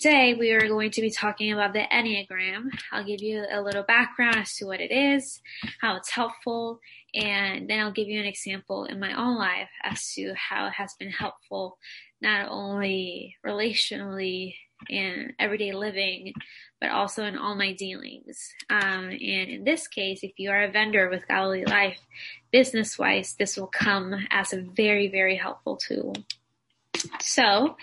Today, we are going to be talking about the Enneagram. I'll give you a little background as to what it is, how it's helpful, and then I'll give you an example in my own life as to how it has been helpful, not only relationally and everyday living, but also in all my dealings. Um, and in this case, if you are a vendor with Galilee Life, business wise, this will come as a very, very helpful tool. So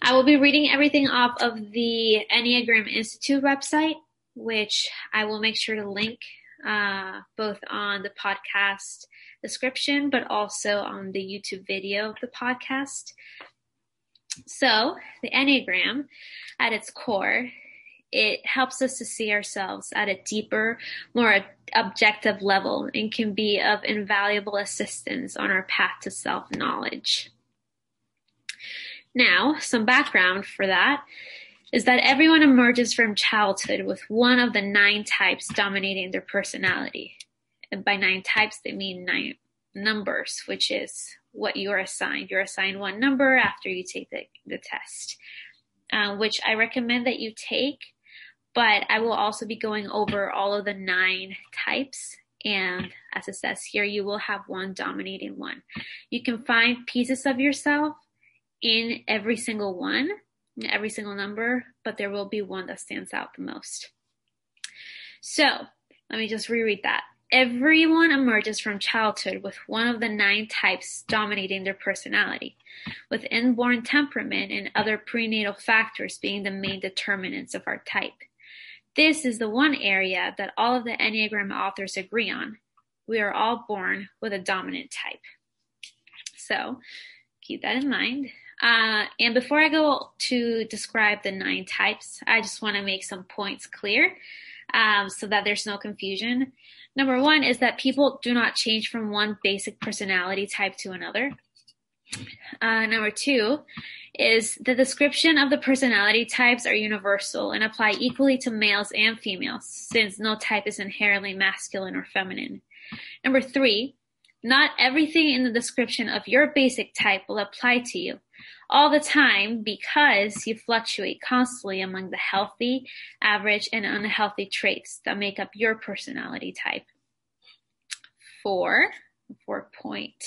I will be reading everything off of the Enneagram Institute website, which I will make sure to link uh, both on the podcast description, but also on the YouTube video of the podcast. So the Enneagram at its core, it helps us to see ourselves at a deeper, more objective level and can be of invaluable assistance on our path to self knowledge. Now, some background for that is that everyone emerges from childhood with one of the nine types dominating their personality. And by nine types, they mean nine numbers, which is what you're assigned. You're assigned one number after you take the, the test, uh, which I recommend that you take. But I will also be going over all of the nine types. And as it says here, you will have one dominating one. You can find pieces of yourself in every single one, in every single number, but there will be one that stands out the most. So let me just reread that. Everyone emerges from childhood with one of the nine types dominating their personality, with inborn temperament and other prenatal factors being the main determinants of our type. This is the one area that all of the Enneagram authors agree on. We are all born with a dominant type. So keep that in mind. Uh, and before I go to describe the nine types, I just want to make some points clear um, so that there's no confusion. Number one is that people do not change from one basic personality type to another. Uh, number two is the description of the personality types are universal and apply equally to males and females, since no type is inherently masculine or feminine. Number three, not everything in the description of your basic type will apply to you all the time because you fluctuate constantly among the healthy, average, and unhealthy traits that make up your personality type. Four, four point.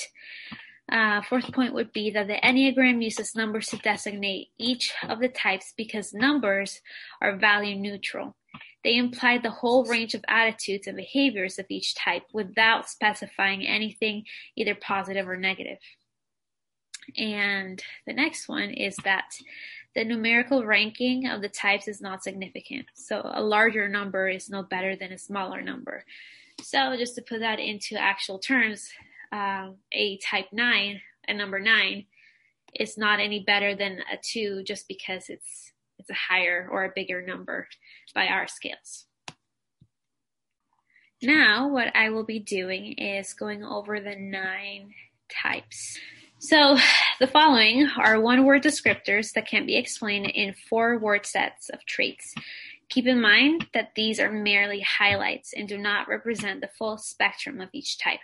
Uh, fourth point would be that the Enneagram uses numbers to designate each of the types because numbers are value neutral. They imply the whole range of attitudes and behaviors of each type without specifying anything either positive or negative. And the next one is that the numerical ranking of the types is not significant. So a larger number is no better than a smaller number. So just to put that into actual terms, uh, a type 9, a number 9, is not any better than a 2 just because it's it's a higher or a bigger number by our scales. Now, what I will be doing is going over the nine types. So the following are one-word descriptors that can be explained in four-word sets of traits. Keep in mind that these are merely highlights and do not represent the full spectrum of each type.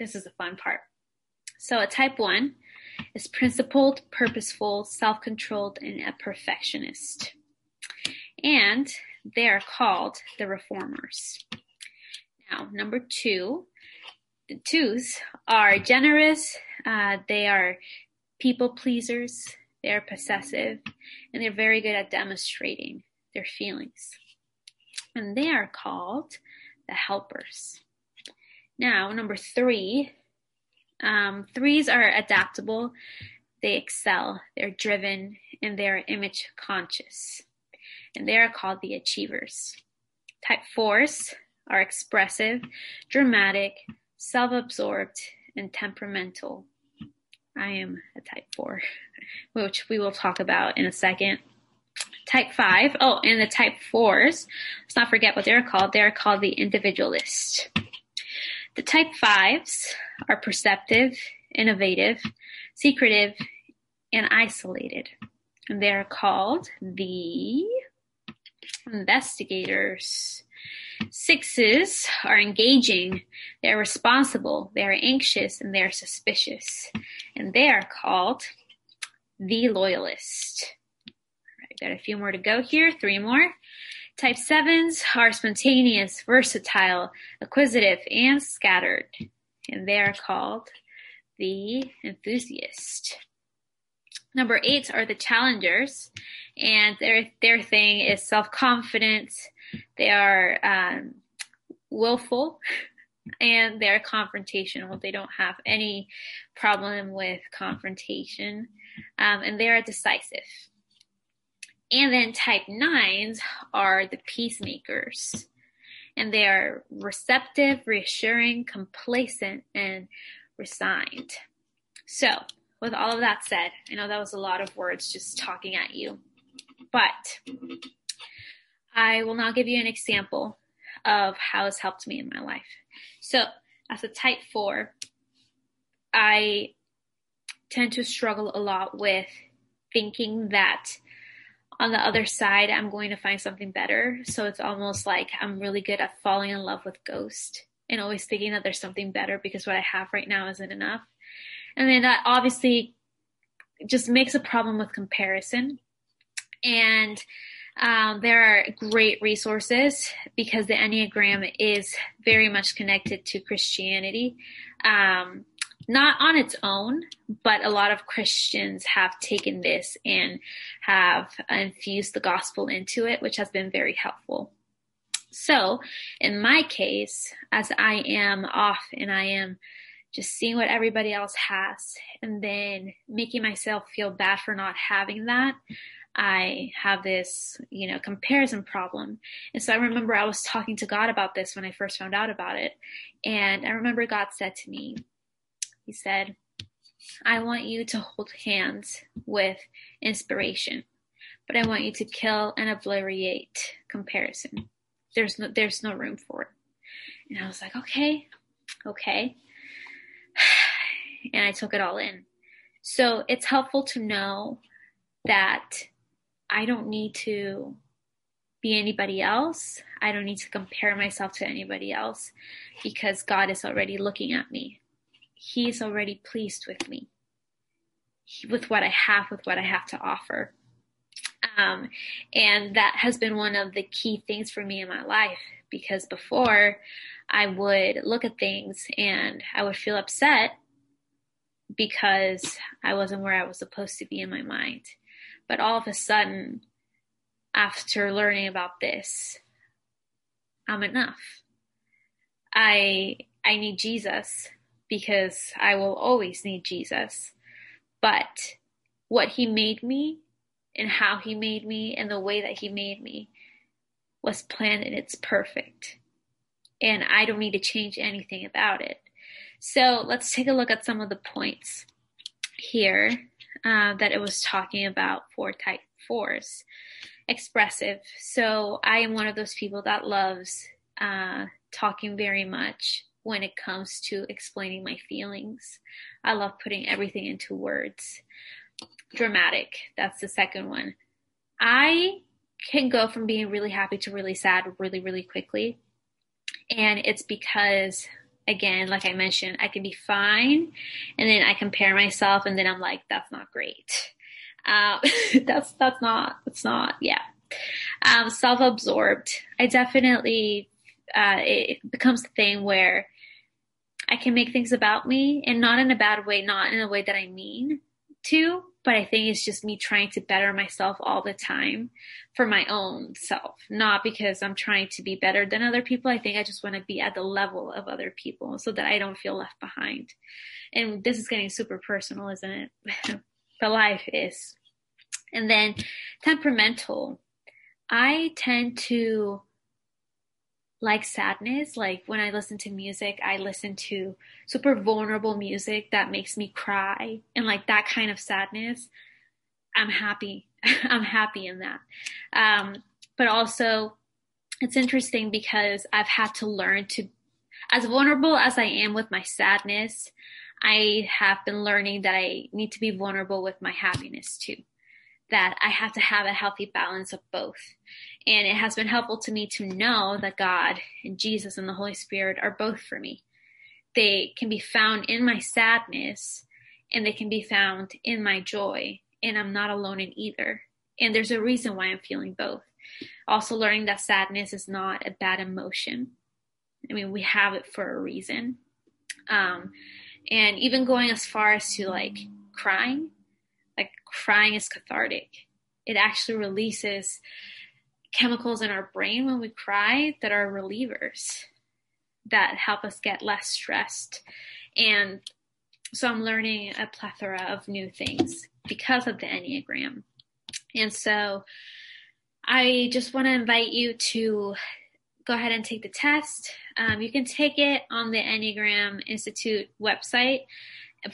This is the fun part. So a type 1 is principled, purposeful, self-controlled, and a perfectionist. And they are called the reformers. Now, number two, the twos are generous, uh, they are people pleasers, they're possessive, and they're very good at demonstrating their feelings. And they are called the helpers. Now, number three, um, threes are adaptable, they excel, they're driven, and they're image conscious. And they are called the achievers. Type fours are expressive, dramatic, self absorbed, and temperamental. I am a type 4, which we will talk about in a second. Type 5, oh, and the type 4s, let's not forget what they're called. They're called the individualist. The type 5s are perceptive, innovative, secretive, and isolated. And they're called the investigators. Sixes are engaging, they're responsible, they're anxious, and they're suspicious. And they are called the loyalist. All right, got a few more to go here, three more. Type 7s are spontaneous, versatile, acquisitive, and scattered. And they are called the enthusiast. Number eight are the challengers, and their their thing is self confidence. They are um, willful, and they're confrontational. They don't have any problem with confrontation, um, and they are decisive. And then type nines are the peacemakers, and they are receptive, reassuring, complacent, and resigned. So, with all of that said, I know that was a lot of words just talking at you, but I will now give you an example of how it's helped me in my life. So, as a type four, I tend to struggle a lot with thinking that on the other side, I'm going to find something better. So it's almost like I'm really good at falling in love with Ghost and always thinking that there's something better because what I have right now isn't enough. And then that obviously just makes a problem with comparison. And um, there are great resources because the Enneagram is very much connected to Christianity. Um, not on its own, but a lot of Christians have taken this and have infused the gospel into it, which has been very helpful. So, in my case, as I am off and I am just seeing what everybody else has and then making myself feel bad for not having that, I have this, you know, comparison problem. And so I remember I was talking to God about this when I first found out about it. And I remember God said to me, He said, I want you to hold hands with inspiration, but I want you to kill and obliterate comparison. There's no, there's no room for it. And I was like, okay, okay. And I took it all in. So it's helpful to know that I don't need to be anybody else. I don't need to compare myself to anybody else because God is already looking at me. He's already pleased with me, with what I have, with what I have to offer. Um, and that has been one of the key things for me in my life because before I would look at things and I would feel upset because I wasn't where I was supposed to be in my mind. But all of a sudden, after learning about this, I'm enough. I I need Jesus because I will always need Jesus. But what he made me and how he made me and the way that he made me was planned and it's perfect. And I don't need to change anything about it. So let's take a look at some of the points here uh, that it was talking about for type fours. Expressive. So I am one of those people that loves uh, talking very much when it comes to explaining my feelings. I love putting everything into words. Dramatic. That's the second one. I can go from being really happy to really sad really, really quickly. And it's because again, like I mentioned, I can be fine, and then I compare myself, and then I'm like, that's not great. Uh, that's that's not that's not yeah. Um, self-absorbed. I definitely uh, it, it becomes the thing where I can make things about me, and not in a bad way, not in a way that I mean to, but I think it's just me trying to better myself all the time for my own self, not because I'm trying to be better than other people. I think I just want to be at the level of other people so that I don't feel left behind. And this is getting super personal, isn't it? the life is. And then temperamental. I tend to like sadness. Like when I listen to music, I listen to super vulnerable music that makes me cry and like that kind of sadness. I'm happy. I'm happy in that. Um, but also, it's interesting because I've had to learn to, as vulnerable as I am with my sadness, I have been learning that I need to be vulnerable with my happiness too. That I have to have a healthy balance of both. And it has been helpful to me to know that God and Jesus and the Holy Spirit are both for me. They can be found in my sadness and they can be found in my joy. And I'm not alone in either. And there's a reason why I'm feeling both. Also, learning that sadness is not a bad emotion. I mean, we have it for a reason. Um, and even going as far as to like crying, like crying is cathartic. It actually releases chemicals in our brain when we cry that are relievers that help us get less stressed. And so I'm learning a plethora of new things because of the Enneagram. And so I just want to invite you to go ahead and take the test. Um, you can take it on the Enneagram Institute website,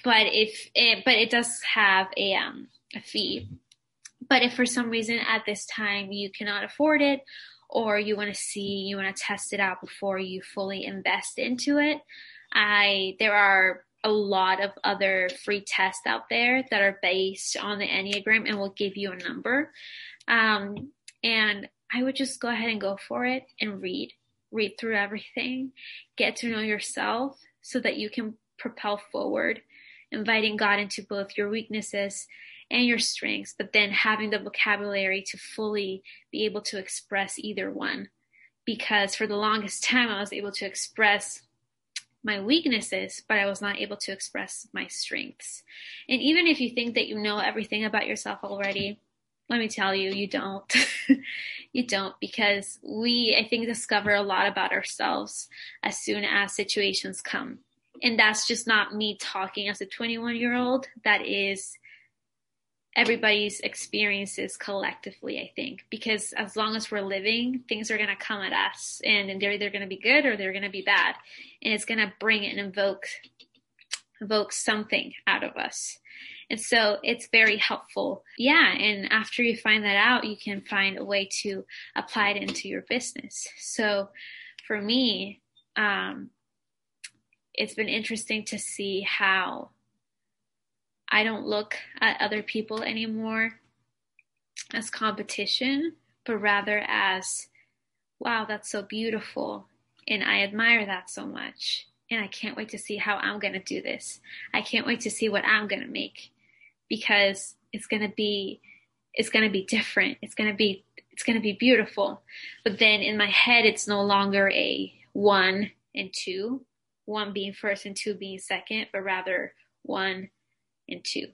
but if it, but it does have a um, a fee. But if for some reason at this time you cannot afford it, or you want to see, you want to test it out before you fully invest into it, I there are a lot of other free tests out there that are based on the Enneagram and will give you a number. Um, and I would just go ahead and go for it and read. Read through everything, get to know yourself so that you can propel forward, inviting God into both your weaknesses and your strengths, but then having the vocabulary to fully be able to express either one. Because for the longest time, I was able to express my weaknesses, but I was not able to express my strengths. And even if you think that you know everything about yourself already, let me tell you, you don't. you don't because we, I think, discover a lot about ourselves as soon as situations come. And that's just not me talking as a 21 year old. That is everybody's experiences collectively, I think, because as long as we're living, things are going to come at us and they're either going to be good or they're going to be bad. And it's going to bring and invoke, evoke something out of us. And so it's very helpful. Yeah. And after you find that out, you can find a way to apply it into your business. So for me, um, it's been interesting to see how I don't look at other people anymore as competition, but rather as, wow, that's so beautiful. And I admire that so much. And I can't wait to see how I'm going to do this. I can't wait to see what I'm going to make because it's going to be, it's going to be different. It's going to be, it's going to be beautiful. But then in my head, it's no longer a one and two, one being first and two being second, but rather one and two.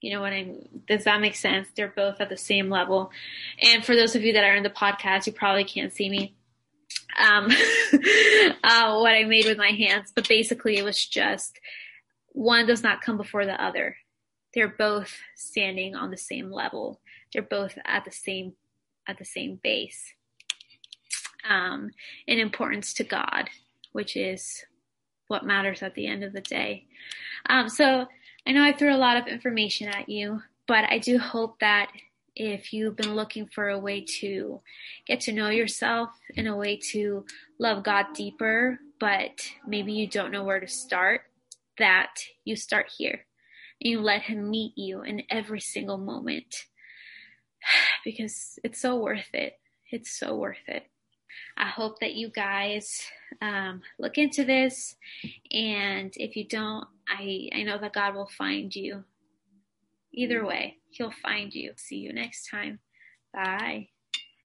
You know what I mean? Does that make sense? They're both at the same level. And for those of you that are in the podcast, you probably can't see me. Um, uh, what I made with my hands, but basically it was just one does not come before the other. They're both standing on the same level. They're both at the same at the same base. Um, in importance to God, which is what matters at the end of the day. Um, so I know I threw a lot of information at you, but I do hope that if you've been looking for a way to get to know yourself and a way to love God deeper, but maybe you don't know where to start, that you start here and you let Him meet you in every single moment because it's so worth it. It's so worth it. I hope that you guys um, look into this. And if you don't, I, I know that God will find you. Either way, He'll find you. See you next time. Bye.